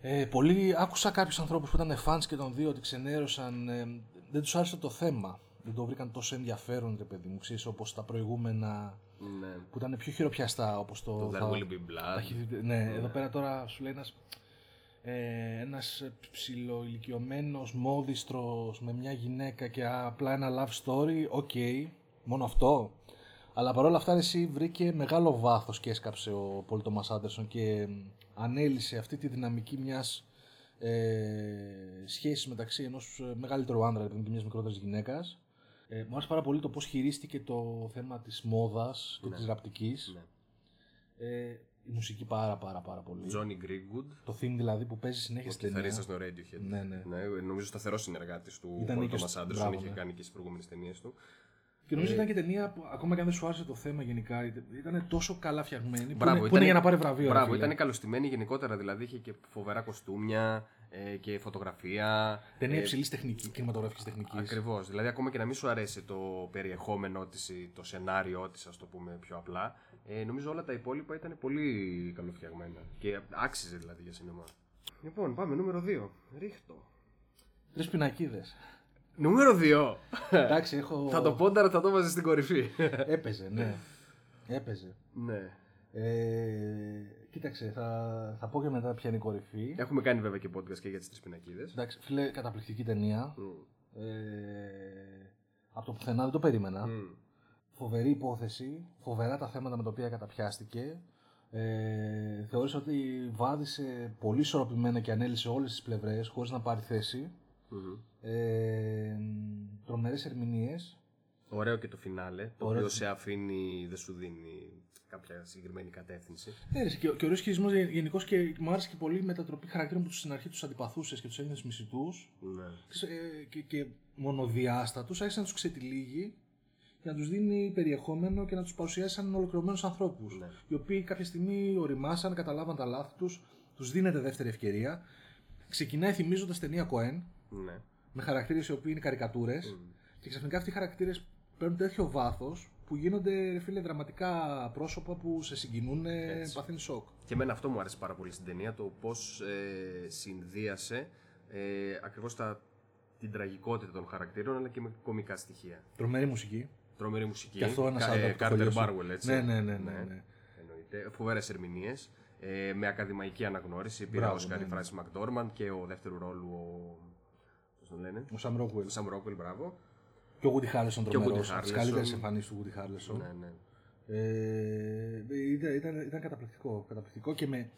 Ε, πολλοί, άκουσα κάποιους ανθρώπους που ήταν fans και των δύο ότι ξενέρωσαν, ε, δεν τους άρεσε το θέμα. Δεν το βρήκαν τόσο ενδιαφέρον, ρε παιδί μου, ξέρεις, όπως τα προηγούμενα ναι. που ήταν πιο χειροπιαστά, όπως το... Το θα- There Will Be τα Blood. έχει- ναι, εδώ πέρα τώρα σου λέει ένας, ε, ένας ψιλοηλικιωμένος μόδιστρος με μια γυναίκα και απλά ένα love story, OK, μόνο αυτό. Αλλά παρόλα αυτά εκεί βρήκε μεγάλο βάθος και έσκαψε ο Πολ Τόμας Άντερσον και μ, ανέλυσε αυτή τη δυναμική μιας ε, σχέσης μεταξύ ενός ε, μεγαλύτερου άντρα και μιας μικρότερης γυναίκας. Ε, μου άρεσε πάρα πολύ το πώς χειρίστηκε το θέμα της μόδας και Ναι. της ραπτικής. Ναι. Ε, η μουσική πάρα πάρα πάρα πολύ. Johnny Greenwood. Το theme δηλαδή που παίζει συνέχεια Ο στην ταινία. κιθαρίστας στο Radiohead. Ναι, ναι. νομίζω σταθερός συνεργάτης του Ήταν Paul και Thomas στο- Anderson. μπράβο, Είχε ναι. κάνει και στι προηγούμενες ταινίες του. Και νομίζω ήταν και ταινία που ακόμα και αν δεν σου άρεσε το θέμα γενικά, ήταν τόσο καλά φτιαγμένη. που, Μπράβο, είναι, που ήτανε- είναι για να πάρει βραβείο. ρε Μπράβο, φίλε. ήταν καλωστημένη γενικότερα. Δηλαδή είχε και φοβερά κοστούμια ε, και φωτογραφία. Ταινία ε, υψηλής τεχνικής, κινηματογραφικής τεχνικής. Ακριβώς. Δηλαδή, ακόμα και να μην σου αρέσει το περιεχόμενό της, το σενάριό της, ας το πούμε πιο απλά, ε, νομίζω όλα τα υπόλοιπα ήταν πολύ καλοφτιαγμένα. Και άξιζε δηλαδή για σινεμά. Λοιπόν, πάμε νούμερο 2. Ρίχτω. Τρεις πινακίδες. Νούμερο 2. Εντάξει, έχω. θα το πόνταρα, θα το βάζεις στην κορυφή. Έπαιζε, ναι. Έπαιζε. ναι. Ε, κοίταξε, θα, θα πω και μετά ποια είναι η κορυφή. Έχουμε κάνει βέβαια και podcast και για τις τρεις πινακίδες. Εντάξει, φίλε, καταπληκτική ταινία. Ε, από το πουθενά δεν το περίμενα. Φοβερή υπόθεση, φοβερά τα θέματα με τα οποία καταπιάστηκε. Ε, θεώρησα ότι βάδισε πολύ ισορροπημένα και ανέλησε όλες τις πλευρές χωρίς να πάρει θέση. Ε, τρομερές ερμηνείες. Ωραίο και το φινάλε, το Ωραίο. οποίο σε αφήνει, δεν σου δίνει κάποια συγκεκριμένη κατεύθυνση. Ναι, ρε, και, και ωραίος χειρισμός γενικώς και μου άρεσε και πολύ η μετατροπή χαρακτήρων που τους στην αρχή τους αντιπαθούσες και τους ένιωσες μισητούς. Ναι. Ε, και, και μονοδιάστατους, άρχισε να τους ξετυλίγει και να τους δίνει περιεχόμενο και να τους παρουσιάσει σαν ολοκληρωμένους ανθρώπους. Ναι. Οι οποίοι κάποια στιγμή οριμάσαν, καταλάβαν τα λάθη τους, τους δίνεται δεύτερη ευκαιρία. Ξεκινάει θυμίζοντας ταινία Cohen, ναι. με χαρακτήρες οι οποίοι είναι καρικατούρες και ξαφνικά αυτοί οι χαρακτήρες παίρνουν τέτοιο βάθος που γίνονται ρε φίλε δραματικά πρόσωπα που σε συγκινούν, Έτσι. παθαίνεις σοκ. Και εμένα αυτό μου άρεσε πάρα πολύ στην ταινία, το πώς ε, συνδύασε Ε, Ακριβώς την τραγικότητα των χαρακτήρων αλλά και με κομικά στοιχεία. Τρομερή μουσική. Τρομερή μουσική. Και αυτό ένας ε, Κάρτερ Μπάρουελ, έτσι. Ναι, ναι, ναι. ναι, ναι. Εννοείται. Φοβερές ερμηνείες. Ε, με ακαδημαϊκή αναγνώριση. Πήρε Όσκαρ η Φράνσις Μακντόρμαντ και ο δευτέρου ρόλου ο. Πώς τον λένε; Ο Σαμ Ρόκουελ. Ο Σαμ Ρόκουελ, μπράβο. Και ο Γούντι Χάρελσον τρομερός. Τις καλύτερες εμφανίσεις του Γούντι Χάρελσον. Ναι, ναι. Ε, ήταν, ήταν, ήταν καταπληκτικό, καταπληκτικό και με,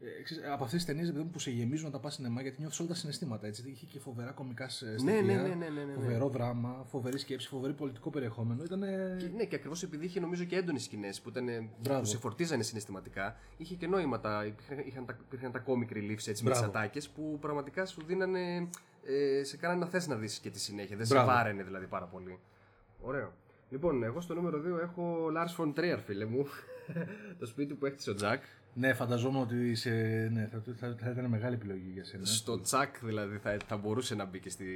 ε, από αυτές τις ταινίες που σε γεμίζουν να τα πας σινεμά γιατί νιώθεις όλα τα συναισθήματα. Έτσι. Είχε και φοβερά κομικά στοιχεία. Ναι, ναι, ναι, ναι, ναι, ναι. Φοβερό δράμα, φοβερή σκέψη, φοβερή πολιτικό περιεχόμενο. Ήτανε... Και, ναι, και ακριβώς επειδή είχε νομίζω και έντονες σκηνές που, ήταν, που σε φορτίζανε συναισθηματικά, είχε και νόημα. Τα, υπήρχαν, είχαν, τα, υπήρχαν τα comic reliefs έτσι, με τις ατάκες που πραγματικά σου δίνανε. Ε, σε κάνανε να θες να δεις και τη συνέχεια. Δεν Μπράβο. σε βάραινε δηλαδή πάρα πολύ. Ωραίο. Λοιπόν, εγώ στο νούμερο 2 έχω Lars von Trier, φίλε μου. το σπίτι που έκτισε ο Τζακ. Ναι, φανταζόμουν ότι είσαι, ναι, θα, θα, θα, ήταν μεγάλη επιλογή για σένα. Στο τσακ δηλαδή θα, θα μπορούσε να μπει και, στη,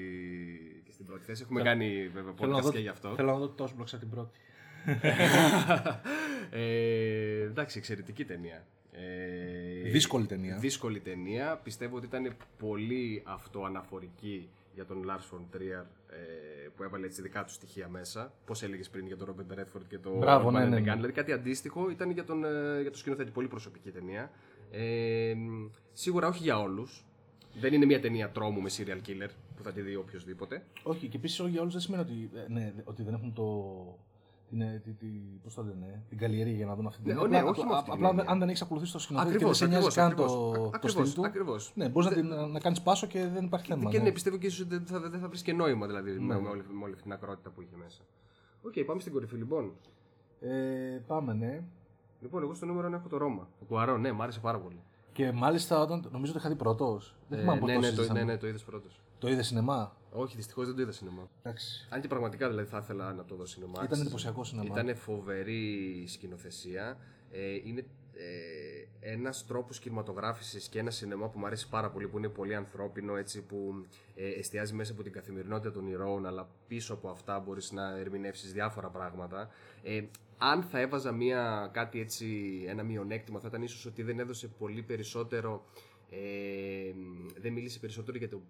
και στην πρώτη θέση. Έχουμε κάνει βέβαια podcast και γι' αυτό. Θέλω να δω τόσο μπλοκ την πρώτη. ε, εντάξει, εξαιρετική ταινία. Ε, δύσκολη ταινία. Δύσκολη ταινία. Πιστεύω ότι ήταν πολύ αυτοαναφορική για τον Lars von Trier ε, που έβαλε έτσι δικά του στοιχεία μέσα. Πώς έλεγες πριν για τον Robert Redford και τον Μπράβο, ναι, ναι, ναι. Δηλαδή κάτι αντίστοιχο ήταν για τον, ε, για τον σκηνοθέτη. Πολύ προσωπική ταινία. Ε, σίγουρα όχι για όλους. Δεν είναι μια ταινία τρόμου με serial killer που θα τη δει οποιοδήποτε. Όχι, και επίσης όχι για όλους δεν σημαίνει ότι, ε, ναι, ότι δεν έχουν το, την, τη, τη, πώς το λένε, την καλλιέργεια για να δουν αυτή την ναι, ναι, όχι απλά, απλά ναι. αν δεν έχεις ακολουθήσει το σκηνοθέτη και δεν σε νοιάζει καν το, το στυλ του. Ακριβώς. Ναι, μπορείς να, να κάνεις πάσο και δεν υπάρχει θέμα. Και ναι, πιστεύω και ίσως ότι δεν θα, δεν θα βρεις και νόημα δηλαδή, ναι. με, όλη, με όλη αυτή την ακρότητα που είχε μέσα. OK, okay, πάμε στην κορυφή λοιπόν. Ε, πάμε, ναι. Λοιπόν, εγώ στο νούμερο έχω το Ρώμα. Το Κουαρό, ναι, μου άρεσε πάρα πολύ. Και μάλιστα όταν. Νομίζω ότι είχα δει πρώτος. Ε, ναι, ναι, το, ναι, ναι, το είδες πρώτος. Το είδες σινεμά; Όχι, δυστυχώς δεν το είδα σινεμά. Εντάξει. Αν και πραγματικά δηλαδή θα ήθελα να το δω σινεμά. Ήταν εντυπωσιακό σινεμά. Ήταν φοβερή σκηνοθεσία. Ε, είναι ε, ένας τρόπος κινηματογράφησης και ένα σινεμά που μου αρέσει πάρα πολύ, που είναι πολύ ανθρώπινο, έτσι, που ε, εστιάζει μέσα από την καθημερινότητα των ηρώων, αλλά πίσω από αυτά μπορείς να ερμηνεύσεις διάφορα πράγματα. Ε, αν θα έβαζα μια, κάτι έτσι, ένα μειονέκτημα, θα ήταν ίσως ότι δεν έδωσε πολύ περισσότερο ε, δεν μίλησε περισσότερο για, το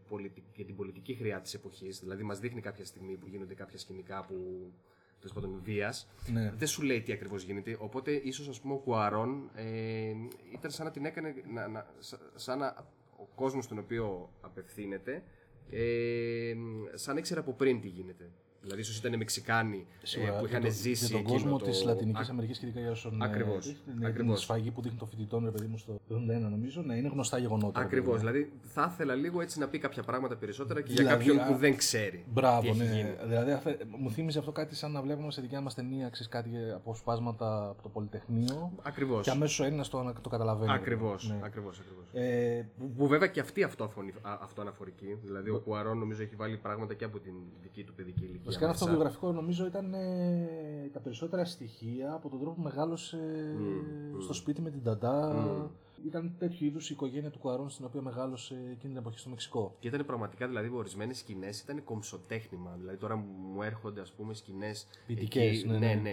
για την πολιτική χρειά της εποχής. Δηλαδή, μας δείχνει κάποια στιγμή που γίνονται κάποια σκηνικά που τέλος πάντων βίας. Ναι. Δεν σου λέει τι ακριβώς γίνεται. Οπότε, ίσως ας πούμε, ο Κουαρών ε, ήταν σαν να την έκανε. Να, να, σαν να ο κόσμος στον οποίο απευθύνεται, ε, σαν να ήξερε από πριν τι γίνεται. Δηλαδή, ίσως ήταν Μεξικάνοι ε, που είχαν ζήσει. Για τον κόσμο το... της Λατινικής Αμερικής και ειδικά για όσων. Ακριβώς. Ε, την σφαγή που δείχνει το φοιτητών, ρε παιδί μου, στο 1991 νομίζω, να είναι γνωστά γεγονότα. Ακριβώς. Δηλαδή, θα ήθελα λίγο έτσι να πει κάποια πράγματα περισσότερα και δηλαδή, για κάποιον που δεν ξέρει. Μπράβο, τι ναι. Δηλαδή, μου θύμιζε αυτό κάτι σαν να βλέπουμε σε δικιά μας ταινία ξέρεις κάτι αποσπάσματα από το Πολυτεχνείο. Ακριβώς. Και αμέσως ο Έλληνα το, το καταλαβαίνει. Ακριβώς. Ναι. Ακριβώς, Ε, που βέβαια και αυτή αυτοαναφορική. Δηλαδή, ο Κουαρόν νομίζω έχει βάλει πράγματα και από την δική του παιδική ηλικία. Βασικά αυτό το βιογραφικό νομίζω ήταν ε, τα περισσότερα στοιχεία από τον τρόπο που μεγάλωσε mm, στο σπίτι με την Ταντά. Mm. Ήταν τέτοιου είδους η οικογένεια του Κουαρών στην οποία μεγάλωσε εκείνη την εποχή στο Μεξικό. Και ήταν πραγματικά δηλαδή ορισμένες σκηνές ήταν κομψοτέχνημα. Δηλαδή τώρα μου έρχονται ας πούμε σκηνές. Ποιητικές. Ναι, ναι, ναι,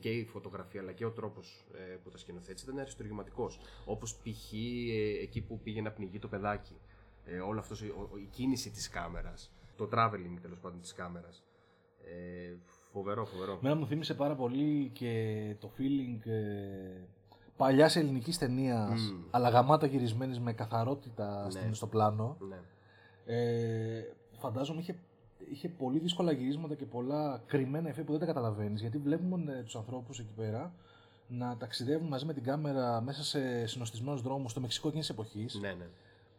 και η φωτογραφία αλλά και ο τρόπος ε, που τα σκηνοθέτησε ήταν αριστουργηματικό. Όπως π.χ. Ε, εκεί που πήγε να πνιγεί το παιδάκι. Ε, όλο αυτός η κίνηση της κάμερας. Το traveling τέλος πάντων της κάμερας. Ε, φοβερό, φοβερό. Μένα μου θύμισε πάρα πολύ και το feeling ε, παλιάς ελληνικής ταινίας, mm. αλλά γαμάτα γυρισμένης με καθαρότητα ναι. στο πλάνο. Ναι. Ε, φαντάζομαι είχε, είχε πολύ δύσκολα γυρίσματα και πολλά κρυμμένα εφέ που δεν τα καταλαβαίνεις. Γιατί βλέπουμε ε, τους ανθρώπους εκεί πέρα να ταξιδεύουν μαζί με την κάμερα μέσα σε συνοστισμένους δρόμους στο Μεξικό εκείνης εποχής. Ναι, ναι.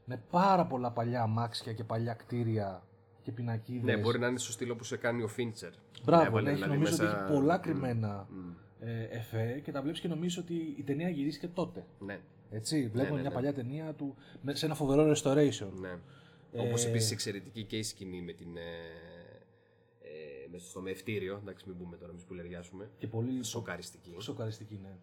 Με πάρα πολλά παλιά αμάξια και παλιά κτίρια και πινακίδες. Ναι, μπορεί να είναι στο στήλο που σε κάνει ο Φίντσερ. Μπράβο, ναι, δηλαδή νομίζω μέσα... ότι έχει πολλά κρυμμένα mm. ε, εφέ και τα βλέπεις και νομίζει ότι η ταινία γυρίστηκε τότε. Ναι. Έτσι, βλέπουμε ναι, ναι, μια ναι. παλιά ταινία του σε ένα φοβερό restoration. Ναι. Ε, Όπω επίσης εξαιρετική και η σκηνή με την. Ε, ε, μέσα στο μευτήριο, εντάξει, μην πούμε τώρα, μην σπουλεριάσουμε. Και πολύ. Σοκαριστική. Σοκαριστική, ναι.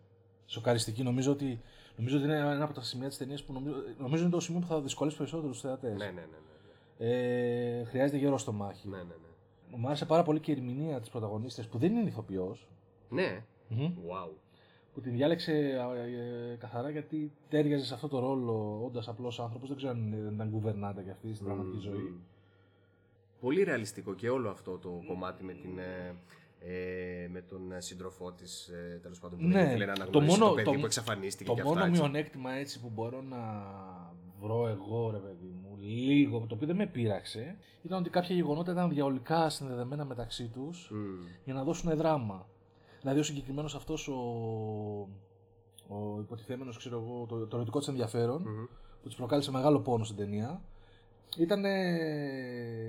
Σοκαριστική, νομίζω ότι, νομίζω ότι είναι ένα από τα σημεία της ταινίας που νομίζω, νομίζω είναι το σημείο που θα δυσκολεύσει περισσότερο τους θεατές. Ναι, ναι, ναι. Ναι ε, χρειάζεται γερό στο μάχη. Ναι, ναι, ναι. Μου άρεσε πάρα πολύ και η ερμηνεία της πρωταγωνίστριας που δεν είναι ηθοποιός. Ναι. Mm-hmm. Wow. Που που τη διάλεξε ε, καθαρά γιατί τέριαζε σε αυτό το ρόλο όντας απλός άνθρωπος. Δεν ξέρω αν ήταν κουβερνάτα κι αυτή στην πραγματική ζωή. Πολύ ρεαλιστικό και όλο αυτό το κομμάτι με την. Ε, ε με τον σύντροφό της, ε, τέλος πάντων, που ναι, δεν να το, μόνο, το παιδί το, που εξαφανίστηκε. Το και μόνο μειονέκτημα έτσι που μπορώ να βρω εγώ, ρε παιδί μου, λίγο, το οποίο δεν με πείραξε, ήταν ότι κάποια γεγονότα ήταν διαολικά συνδεδεμένα μεταξύ τους για να δώσουν δράμα. Δηλαδή ο συγκεκριμένος αυτός ο, ο υποτιθέμενος, ξέρω εγώ, το, το ερωτικό της ενδιαφερον που της προκάλεσε μεγάλο πόνο στην ταινία, ήταν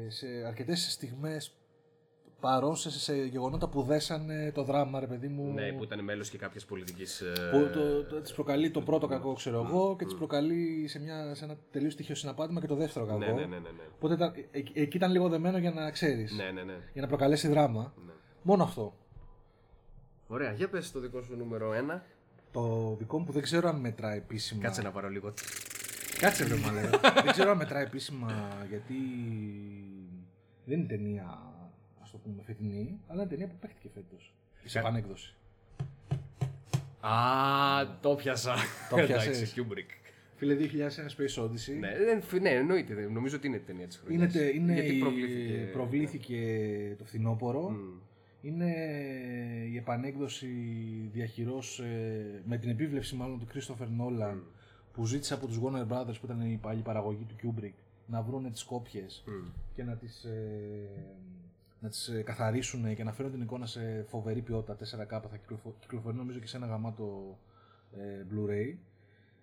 σε αρκετές στιγμές παρόν σε, γεγονότα που δέσανε το δράμα, ρε παιδί μου. Ναι, που ήταν μέλος και κάποιας πολιτικής. Ε, που το, το, της προκαλεί το πρώτο κακό, ξέρω εγώ, και της προκαλεί σε, μια, σε ένα τελείως τυχαίο συναπάτημα και το δεύτερο κακό. Ναι, ναι, ναι. ναι, ναι. Οπότε ήταν, ε, εκεί ήταν λίγο δεμένο για να ξέρεις. Ναι, ναι, ναι. Για να προκαλέσει δράμα. Ναι. Μόνο αυτό. Ωραία, για πες το δικό σου νούμερο 1. Το δικό μου που δεν ξέρω αν μετράει επίσημα. Κάτσε να πάρω λίγο. Κάτσε βρε μαλέ. δεν ξέρω αν μετράει επίσημα γιατί δεν είναι ταινία, α το πούμε, φετινή, αλλά είναι ταινία που παίχτηκε φέτος. Σε επανέκδοση. Α, το πιάσα. Το πιάσα. Kubrick. Φίλε 2001 Space Odyssey. Ναι, ναι, εννοείται. Νομίζω ότι είναι ταινία της χρονιάς. Είναι, είναι, Γιατί προβλήθηκε, προβλήθηκε το φθινόπωρο. Mm είναι η επανέκδοση διαχειρός ε, με την επίβλεψη μάλλον του Christopher Nolan mm. που ζήτησε από τους Warner Brothers που ήταν η παλιή παραγωγή του Kubrick να βρουν τις κόπιες mm. και να τις, ε, να τις ε, καθαρίσουν και να φέρουν την εικόνα σε φοβερή ποιότητα 4K θα κυκλοφορεί νομίζω και σε ένα γαμάτο ε, Blu-ray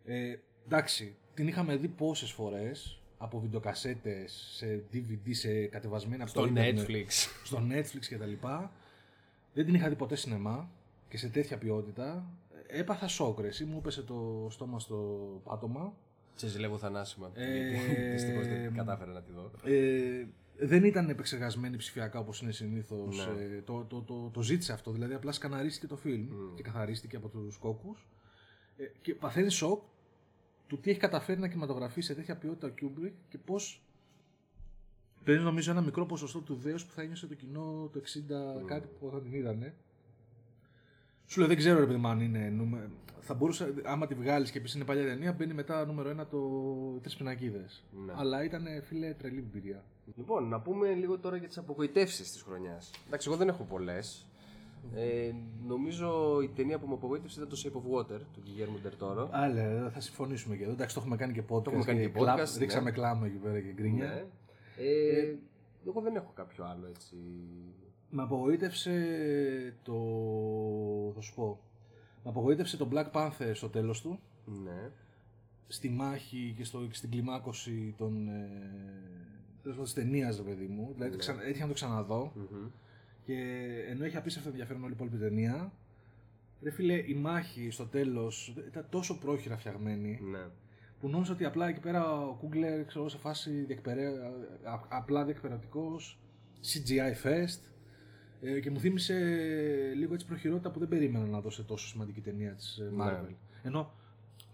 ε, εντάξει, την είχαμε δει πόσες φορές από βιντεοκασέτες, σε DVD, σε κατεβασμένα στο Netflix. στο Netflix κτλ. Δεν την είχα δει ποτέ σινεμά και σε τέτοια ποιότητα. Έπαθα σόκρε. Μου έπεσε το στόμα στο πάτωμα. Σε ζηλεύω θανάσιμα. Ε, Δυστυχώς δεν κατάφερα να τη δω. Ε, δεν ήταν επεξεργασμένη ψηφιακά όπως είναι συνήθως. Ναι. Ε, το, το, το, το, ζήτησε αυτό. Δηλαδή απλά σκαναρίστηκε το φιλμ mm. και καθαρίστηκε από τους κόκκους. Ε, και παθαίνει σοκ του τι έχει καταφέρει να κινηματογραφεί σε τέτοια ποιότητα ο Kubrick και πώς Παίρνει νομίζω ένα μικρό ποσοστό του δέους που θα ένιωσε το κοινό το 60 κάτι που θα την είδανε. Σου λέω δεν ξέρω ρε παιδί αν είναι νούμερο. Θα μπορούσε, άμα τη βγάλεις και πεις είναι παλιά ταινία, μπαίνει μετά νούμερο ένα το Τρεις Πινακίδες. Ναι. Αλλά ήταν φίλε τρελή εμπειρία. Λοιπόν, να πούμε λίγο τώρα για τις απογοητεύσεις της χρονιάς. Εντάξει, εγώ δεν έχω πολλές. Ε, νομίζω η ταινία που με απογοήτευσε ήταν το Shape of Water του Guillermo del Toro. Άλλε, θα συμφωνήσουμε και εδώ. Εντάξει, το έχουμε κάνει και podcast. Το έχουμε κάνει και, podcast. Ναι. Ρίξαμε κλάμα εκεί πέρα και γκρίνια. Ναι. Ε, ε, εγώ δεν έχω κάποιο άλλο έτσι. Με απογοήτευσε το. θα σου πω. Με απογοήτευσε το Black Panther στο τέλος του. Ναι. Στη μάχη και στο, στην κλιμάκωση των. Ε, της ταινίας, παιδί μου. Δηλαδή ναι. έτυχε να το ξαναδω Και ενώ έχει απίστευτο ενδιαφέρον όλη η υπόλοιπη ταινία, ρε φίλε, η μάχη στο τέλος ήταν τόσο πρόχειρα φτιαγμένη. Ναι που νόμιζα ότι απλά εκεί πέρα ο Κούγκλερ ξέρω, σε φάση διεκπαιρέ, απλά διεκπαιρεωτικός, CGI Fest ε, και μου θύμισε λίγο έτσι προχειρότητα που δεν περίμενα να δω σε τόσο σημαντική ταινία της ε, ναι. Marvel. Ενώ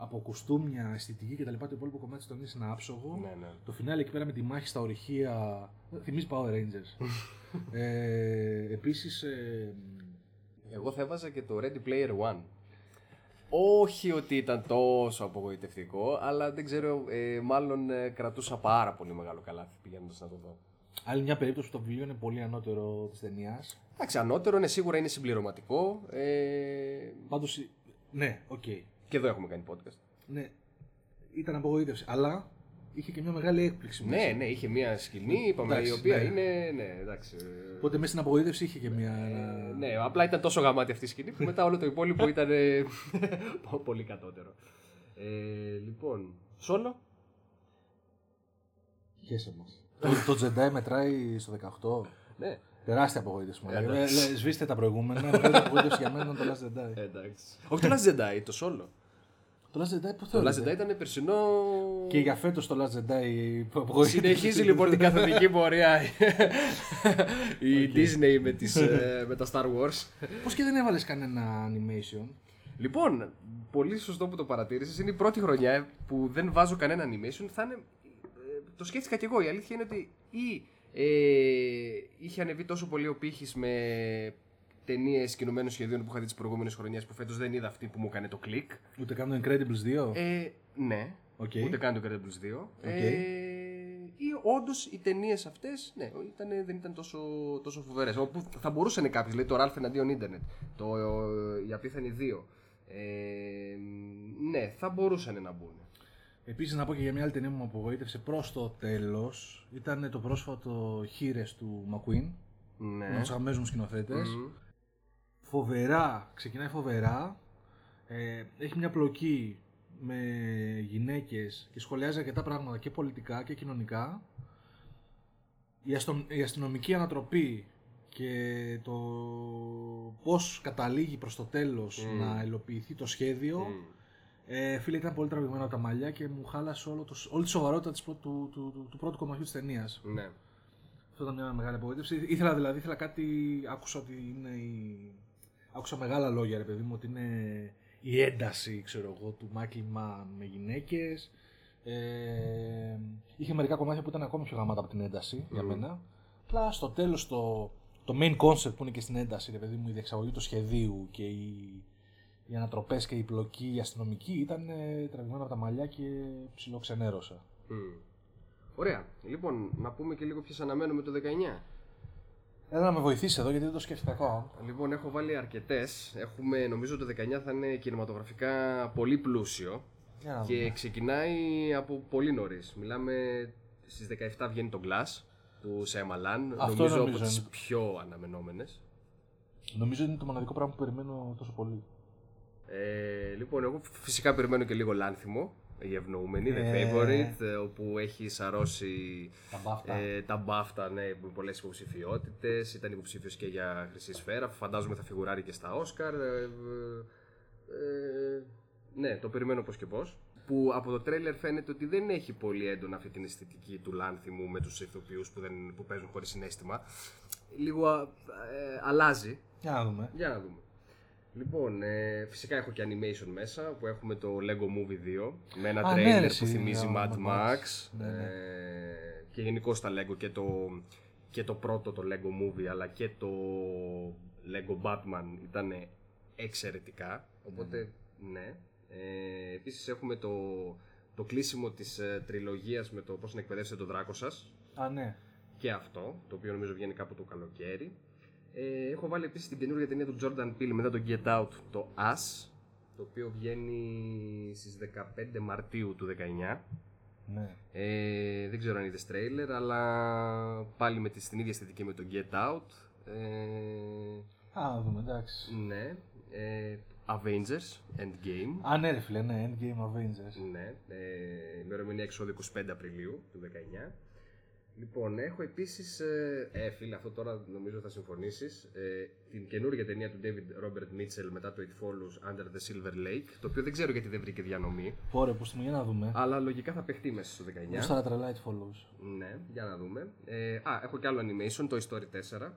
από κουστούμια, αισθητική και τα λοιπά το υπόλοιπο κομμάτι τον είναι ένα άψογο. Ναι, ναι. Το φινάλε εκεί πέρα με τη μάχη στα ορυχεία. Θυμίζει Power Rangers. ε, Επίσης. Ε, Εγώ θα έβαζα και το Ready Player One. Όχι ότι ήταν τόσο απογοητευτικό, αλλά δεν ξέρω, ε, μάλλον ε, κρατούσα πάρα πολύ μεγάλο καλάθι πηγαίνοντας να το δω. Άλλη μια περίπτωση που το βιβλίο είναι πολύ ανώτερο της ταινίας. Εντάξει, ανώτερο είναι σίγουρα είναι συμπληρωματικό. Ε... Πάντως. Ναι, OK. Okay. Και εδώ έχουμε κάνει podcast. Ναι, ήταν απογοήτευση. Αλλά είχε και μια μεγάλη έκπληξη. Ναι, ναι, είχε μια σκηνή, είπαμε, η οποία ναι. είναι. Ναι, εντάξει. Οπότε μέσα στην απογοήτευση είχε και μια. Ε, ναι, απλά ήταν τόσο γαμάτι αυτή η σκηνή που μετά όλο το υπόλοιπο ήταν. Ε, πολύ κατώτερο. Ε, λοιπόν, Σόλο. Χαίρεσαι μα. το Jedi μετράει στο 18. Ναι. Τεράστια απογοήτευση. Ε, σβήστε τα προηγούμενα. Μεγάλη απογοήτευση για μένα το Last Jedi. Εντάξει. Όχι το Last Jedi, το Solo. Το Last Jedi που Το Last Jedi ήταν περσινό. Και για φέτος το Last Jedi. Συνεχίζει λοιπόν την καθοδική πορεία η Disney με, τις, ε, με τα Star Wars. Πώς και δεν έβαλες κανένα animation; Λοιπόν, πολύ σωστό που το παρατήρησες. Είναι η πρώτη χρονιά που δεν βάζω κανένα animation. Θα είναι... Ε, το σκέφτηκα κι εγώ. Η αλήθεια είναι ότι ή ε, είχε ανεβεί τόσο πολύ ο πύχης με ταινίες κινουμένων σχεδίων που είχα δει τις προηγούμενες χρονιές που φέτος δεν είδα αυτή που μου έκανε το κλικ. Ούτε καν το Incredibles 2. Ε, ναι. Okay. Ούτε καν το Incredibles 2. Okay. Ε, ή όντως οι ταινίες αυτές ναι, ήταν, δεν ήταν τόσο, τόσο φοβερές. Όπου θα μπορούσαν κάποιοι, δηλαδή το Ralph εναντίον Ιντερνετ, το, η Απίθανη 2. Ε, ναι, θα μπορούσαν να μπουν. Επίσης, να πω και για μια άλλη ταινία που μου απογοήτευσε προς το τέλος ήταν το πρόσφατο Χείρε του Μακουίν. Ναι. Με τους αμέσου σκηνοθέτες. Φοβερά, ξεκινάει φοβερά. Ε, έχει μια πλοκή με γυναίκες και σχολιάζει αρκετά πράγματα και πολιτικά και κοινωνικά. Η, αστο, η αστυνομική ανατροπή και το πώς καταλήγει προς το τέλος να υλοποιηθεί το σχέδιο ε, φίλε ήταν πολύ τραβηγμένο από τα μαλλιά και μου χάλασε όλο το, όλη τη σοβαρότητα της, του, του, του, του, πρώτου κομματιού της ταινίας. Ναι. Αυτό ήταν μια μεγάλη απογοήτευση. Ήθελα δηλαδή, ήθελα κάτι, άκουσα ότι είναι η... Άκουσα μεγάλα λόγια ρε παιδί μου, ότι είναι η ένταση ξέρω εγώ, του Μάικλ Μαν με γυναίκες. Ε, είχε μερικά κομμάτια που ήταν ακόμα πιο γαμάτα από την ένταση για μένα. Απλά στο τέλος το, το main concept που είναι και στην ένταση, ρε παιδί μου, η διεξαγωγή του σχεδίου και οι, οι ανατροπές και η πλοκή η αστυνομική ήταν ε, τραβηγμένα από τα μαλλιά και ψιλοξενέρωσα. Mm. Ωραία. Λοιπόν, να πούμε και λίγο ποιες αναμένουμε το 19. Έλα να με βοηθήσει εδώ γιατί δεν το σκέφτηκα ακόμα. Λοιπόν, έχω βάλει αρκετές. Έχουμε, νομίζω το 19 θα είναι κινηματογραφικά πολύ πλούσιο. Και ξεκινάει από πολύ νωρίς. Μιλάμε στις 17 βγαίνει το Glass του Σέμα Λαν. Νομίζω, νομίζω από τις πιο αναμενόμενες. Νομίζω είναι το μοναδικό πράγμα που περιμένω τόσο πολύ. Ε, λοιπόν, εγώ φυσικά περιμένω και λίγο λάνθιμο η ευνοούμενη, The ε. Favorite, ε, όπου έχει σαρώσει τα μπάφτα, ναι, με πολλές υποψηφιότητες. Ήταν υποψήφιος και για Χρυσή Σφαίρα. Φαντάζομαι θα φιγουράρει και στα Όσκαρ. Ε, ναι, το περιμένω πώς και πώς. Που από το τρέλερ φαίνεται ότι δεν έχει πολύ έντονα αυτή την αισθητική του Λάνθιμου με τους ηθοποιούς που, που παίζουν χωρίς συνέστημα. Λίγο αλλάζει. Για να δούμε. Για να δούμε. Λοιπόν, ε, φυσικά έχω και animation μέσα που έχουμε το Lego Movie 2 με ένα Α, trailer ναι, που θυμίζει Mad Max. Ναι, ναι. Ε, και γενικώ τα Lego και το, και το πρώτο το Lego Movie αλλά και το Lego Batman ήταν εξαιρετικά. Οπότε, ναι. Ε, επίσης έχουμε το, το κλείσιμο της ε, τριλογίας με το πώς να εκπαιδεύσετε τον δράκο σας. Α, ναι. Και αυτό, το οποίο νομίζω βγαίνει κάπου το καλοκαίρι. Ε, έχω βάλει επίσης την καινούργια ταινία του Jordan Peele μετά το Get Out, το Us, το οποίο βγαίνει στις 15 Μαρτίου του 19. Ναι. Ε, δεν ξέρω αν είδες τρέιλερ, αλλά πάλι με την ίδια αισθητική με το Get Out. Ε, Α, δούμε, εντάξει. Ναι. Ε, Avengers Endgame. Α, ναι, ρε φίλε, ναι, Endgame Avengers. Ναι. Ε, ημερομηνία εξόδου 25 Απριλίου του 19. Λοιπόν, έχω επίσης. Ε, ε, φίλε, αυτό τώρα νομίζω θα συμφωνήσεις. Ε, την καινούργια ταινία του David Robert Mitchell μετά το It Follows Under the Silver Lake. Το οποίο δεν ξέρω γιατί δεν βρήκε διανομή. Πόρε, που για να δούμε. Αλλά λογικά θα παιχτεί μέσα στο 19. Πώς θα τρελά It Follows. Ναι, για να δούμε. Ε, α, έχω και άλλο animation, το Story 4.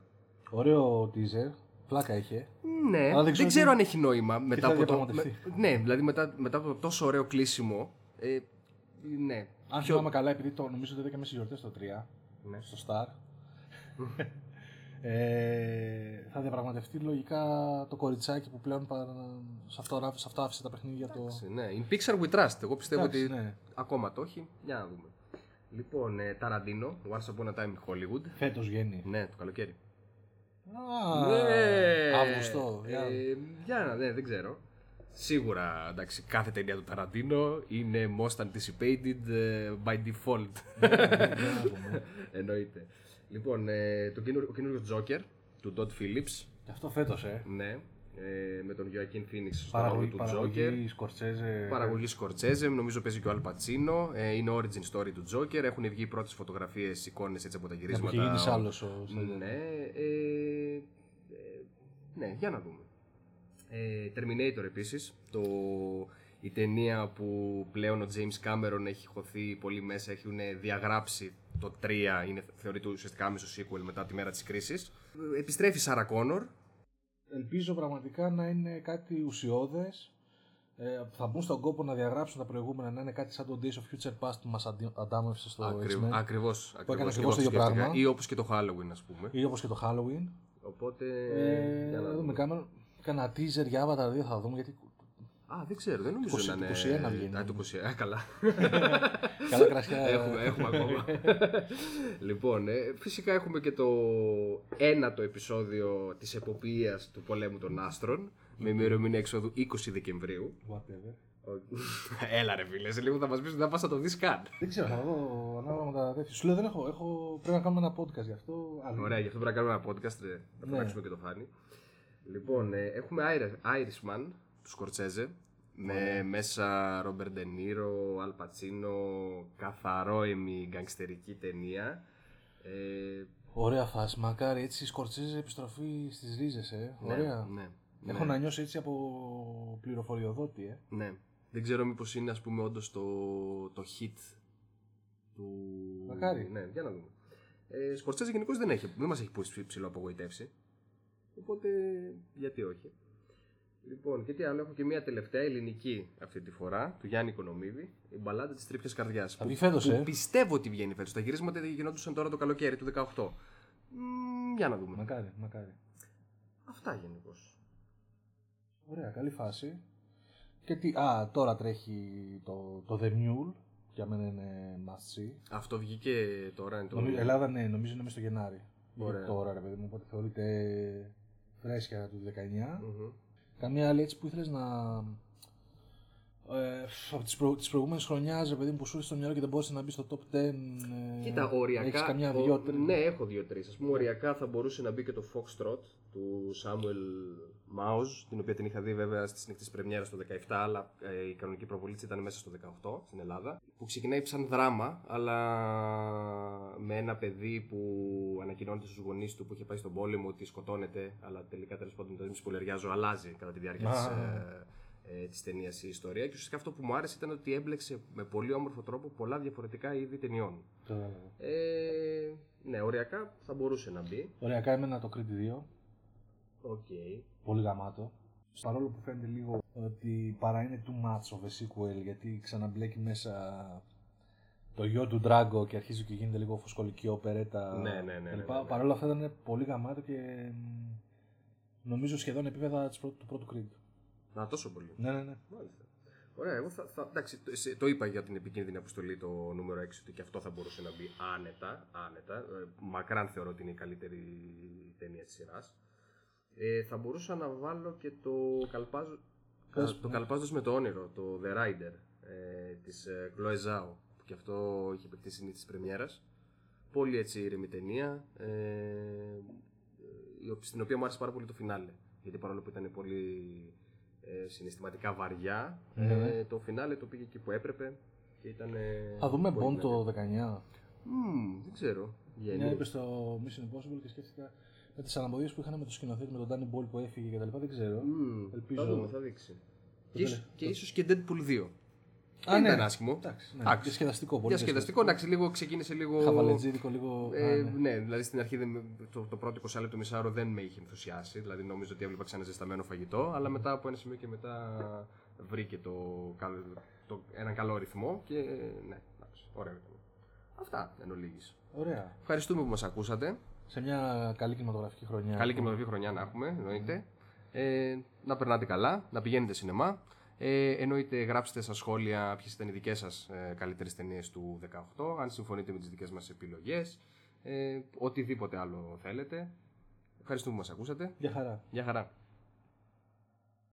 Ωραίο teaser. Πλάκα είχε. Ναι, δεν ξέρω, δεν ξέρω αν έχει νόημα μετά από το. Με, ναι, δηλαδή μετά, μετά από το τόσο ωραίο κλείσιμο. Ε, ναι, αν πιο... θυμάμαι καλά, επειδή το νομίζω ότι μέσα στις γιορτές το 3, ναι. στο Star, ε, θα διαπραγματευτεί λογικά το κοριτσάκι που πλέον σε, αυτό, σε αυτό άφησε τα παιχνίδια το. Ναι, in Pixar we trust. Εγώ πιστεύω ότι ναι. ακόμα το έχει. Για να δούμε. Λοιπόν, ε, Ταραντίνο, Once Upon a Time in Hollywood. Φέτος βγαίνει. Ναι, το καλοκαίρι. Α, ναι. Αύγουστο. Ε, για να, ναι, δεν ξέρω. Σίγουρα εντάξει, κάθε ταινία του Ταραντίνο είναι most anticipated ε, by default. Ναι, ναι, ναι, Εννοείται. Λοιπόν, ε, το ο καινούριο Joker του Todd Phillips. Και αυτό φέτος, ε. Ναι. Ε, με τον Joaquin Phoenix στο ρόλο του παραγωγή Joker. Σκορτσέζε. Παραγωγή Σκορτσέζε, νομίζω παίζει και ο Αλπατσίνο. Ε, είναι origin story του Joker. Έχουν βγει πρώτες φωτογραφίες, εικόνες από τα γυρίσματα. Έχει γίνει άλλο. Ναι, ε, ναι, για να δούμε. Ε, Terminator επίσης, το, η ταινία που πλέον ο James Cameron έχει χωθεί πολύ μέσα, έχουν διαγράψει το 3, είναι, θεωρείται ουσιαστικά άμεσο sequel μετά τη μέρα της κρίσης. Επιστρέφει Σάρα Κόνορ. Ελπίζω πραγματικά να είναι κάτι ουσιώδες, ε, θα μπουν στον κόπο να διαγράψουν τα προηγούμενα, να είναι κάτι σαν το Days of Future Past που μας αντάμευσε στο Ακριβ, X-Men. Ακριβώς, ακριβώς, ακριβώς το ίδιο πράγμα. Ή όπως και το Halloween ας πούμε. Ή όπως και το Halloween. Οπότε. Ε, για να δούμε. Κάνα, κάνα teaser για Avatar 2 θα δούμε γιατί. Α, δεν ξέρω, δεν νομίζω 20, να είναι. 21 βγαίνει. Α, το 21, καλά. Καλά κρασιά. έχουμε, έχουμε ακόμα. λοιπόν, ε, φυσικά έχουμε και το ένατο επεισόδιο της εποπτείας του πολέμου των άστρων με ημερομηνία εξόδου 20 Δεκεμβρίου. Whatever. Έλα ρε φίλε, σε λίγο θα μας πεις ότι δεν πας να το δεις καν. Δεν ξέρω, θα δω ανάλογα με τα τέτοια. Σου λέω δεν έχω, έχω, πρέπει να κάνουμε ένα podcast γι' αυτό. Άλλο. Ωραία, γι' αυτό πρέπει να κάνουμε ένα podcast, ε, θα Ναι. φωνάξουμε και το φάνη. Λοιπόν, ε, έχουμε Irish- Irishman του Σκορτσέζε. Με μέσα Ρόμπερ Ντενίρο, Αλ Πατσίνο, καθαρόεμη γκαγκστερική ταινία. Ε, Ωραία φάση, μακάρι έτσι σκορτσίζει επιστροφή στις ρίζες, ε. Ωραία. Ναι, Έχω ναι, να νιώσει έτσι από πληροφοριοδότη, ε. ναι. Δεν ξέρω μήπως είναι ας πούμε όντως το, το hit του... Μακάρι. Ναι, για να δούμε. Ε, Σκορτσέζε γενικώς δεν, έχει, δεν μας έχει πολύ ψηλό απογοητεύσει. Οπότε γιατί όχι. Λοιπόν, και τι άλλο, έχω και μια τελευταία ελληνική αυτή τη φορά, του Γιάννη Οικονομίδη, η μπαλάντα της τρίπια καρδιάς. Θα βγει φέτος, ε. Πιστεύω ότι βγαίνει φέτος. Τα γυρίσματα γινόντουσαν τώρα το καλοκαίρι του 18. Μ, για να δούμε. Μακάρι, μακάρι. Αυτά γενικώς. Ωραία, καλή φάση. Και τι, α, τώρα τρέχει το, το The Mule, για μένα είναι must see. Αυτό βγήκε τώρα. Είναι το... Νομι- Ελλάδα, ναι, νομίζω είναι μέσα στο Γενάρη. Ωραία. Είναι Τώρα, ρε παιδί μου, οπότε θεωρείται φρέσκια του 19. Μμμ. Καμία άλλη έτσι που ήθελες να. Ε, από τις, προ... τις προηγούμενες χρονιάς, ρε παιδί μου, που σου ήρθε στο μυαλό και δεν μπορούσες να μπεις στο top 10. Ε, Κοίτα, οριακά. Έχεις καμιά ο- δυο, τρεις. Ναι, έχω δύο-τρεις. Α πούμε, οριακά θα μπορούσε να μπει και το Foxtrot του Samuel Maus, την οποία την είχα δει βέβαια στη νύχτα της Πρεμιέρας το 17, αλλά ε, η κανονική προβολή της ήταν μέσα στο 18 στην Ελλάδα. Που ξεκινάει σαν δράμα, αλλά με ένα παιδί που ανακοινώνεται στους γονείς του που είχε πάει στον πόλεμο ότι σκοτώνεται, αλλά τελικά τέλος πάντων δεν σπολεριάζω, αλλάζει κατά τη διάρκεια Α. της ε, ε, της ταινίας η ιστορία. Και ουσιαστικά αυτό που μου άρεσε ήταν ότι έμπλεξε με πολύ όμορφο τρόπο πολλά διαφορετικά είδη ταινιών. Κατάλαβα. Ε, ναι, οριακά θα μπορούσε να μπει. Ωραία, για μένα το Creed 2. Οκ. Πολύ γαμάτο. Παρόλο που φαίνεται λίγο ότι παραείναι too much of a sequel γιατί ξαναμπλέκει μέσα το γιο του Ντράγκο και αρχίζει και γίνεται λίγο φωσκολική οπερέτα. Ναι, ναι, ναι, ναι, κλπ. ναι, ναι. Παρ' όλα αυτά ήταν πολύ γαμάτο και μ, νομίζω σχεδόν επίπεδα της πρώτου- του πρώτου Creed. Να, τόσο πολύ. Ναι, ναι, ναι. Μάλιστα. Ωραία, εγώ θα, θα, εντάξει, το, σε- το είπα για την επικίνδυνη αποστολή το νούμερο 6 ότι και αυτό θα μπορούσε να μπει άνετα. άνετα. Ε, μακράν θεωρώ ότι είναι η καλύτερη ταινία της σειράς. Ε, θα μπορούσα να βάλω και το καλπάζ, Πες, κα- το ναι. καλπάζοντας με το όνειρο, το The Rider ε, της ε, Chloe Zhao, που και αυτό είχε παιχτεί στην της πρεμιέρας. Πολύ έτσι ήρεμη ταινία, ε, η οποία- στην οποία μου άρεσε πάρα πολύ το φινάλε. Γιατί παρόλο που ήταν πολύ ε, συναισθηματικά βαριά, Ναι, ναι. ε, το φινάλε το πήγε εκεί που έπρεπε και ήταν. ε, Θα δούμε πολύ Bond το 19. Μμμ, δεν ξέρω. Βγαίνει. Μια είπες στο Mission Impossible και σκέφτηκα με τις αναμποδιέ που είχαν με το σκηνοθέτη, με τον Danny Boyle που έφυγε και τα λοιπά. Δεν ξέρω. Μμμ, Ελπίζω- Θα δούμε, θα δείξει. Το Και, ίσως, τέλος- και ίσως και Deadpool 2. Α, δεν ναι. ήταν άσχημο. Εντάξει, ναι. Εντάξει. Διασκεδαστικό πολύ. Διασκεδαστικό, εντάξει, λίγο ξεκίνησε λίγο. Χαβαλετζίδικο, λίγο. Ε, α, ναι. ναι. δηλαδή στην αρχή δεν, με- το, το πρώτο 20 λεπτό μισάωρο δεν με είχε ενθουσιάσει. Δηλαδή νόμιζα ότι έβλεπα ξαναζεσταμένο φαγητό, αλλά μετά από ένα σημείο και μετά βρήκε το, καλ- το, έναν καλό ρυθμό και ναι, εντάξει, ωραίο ήταν. Αυτά εν ολίγης. Ωραία. Ευχαριστούμε που μας ακούσατε. Σε μια καλή κινηματογραφική χρονιά. Καλή κινηματογραφική χρονιά να έχουμε, εννοείται. Ε, να περνάτε καλά, να πηγαίνετε σινεμά. Ε, εννοείται γράψτε στα σχόλια ποιες ήταν οι δικές σας ε, καλύτερες ταινίες του 18, αν συμφωνείτε με τις δικές μας επιλογές, ε, οτιδήποτε άλλο θέλετε. Ευχαριστούμε που μας ακούσατε. Για χαρά. Γεια χαρά.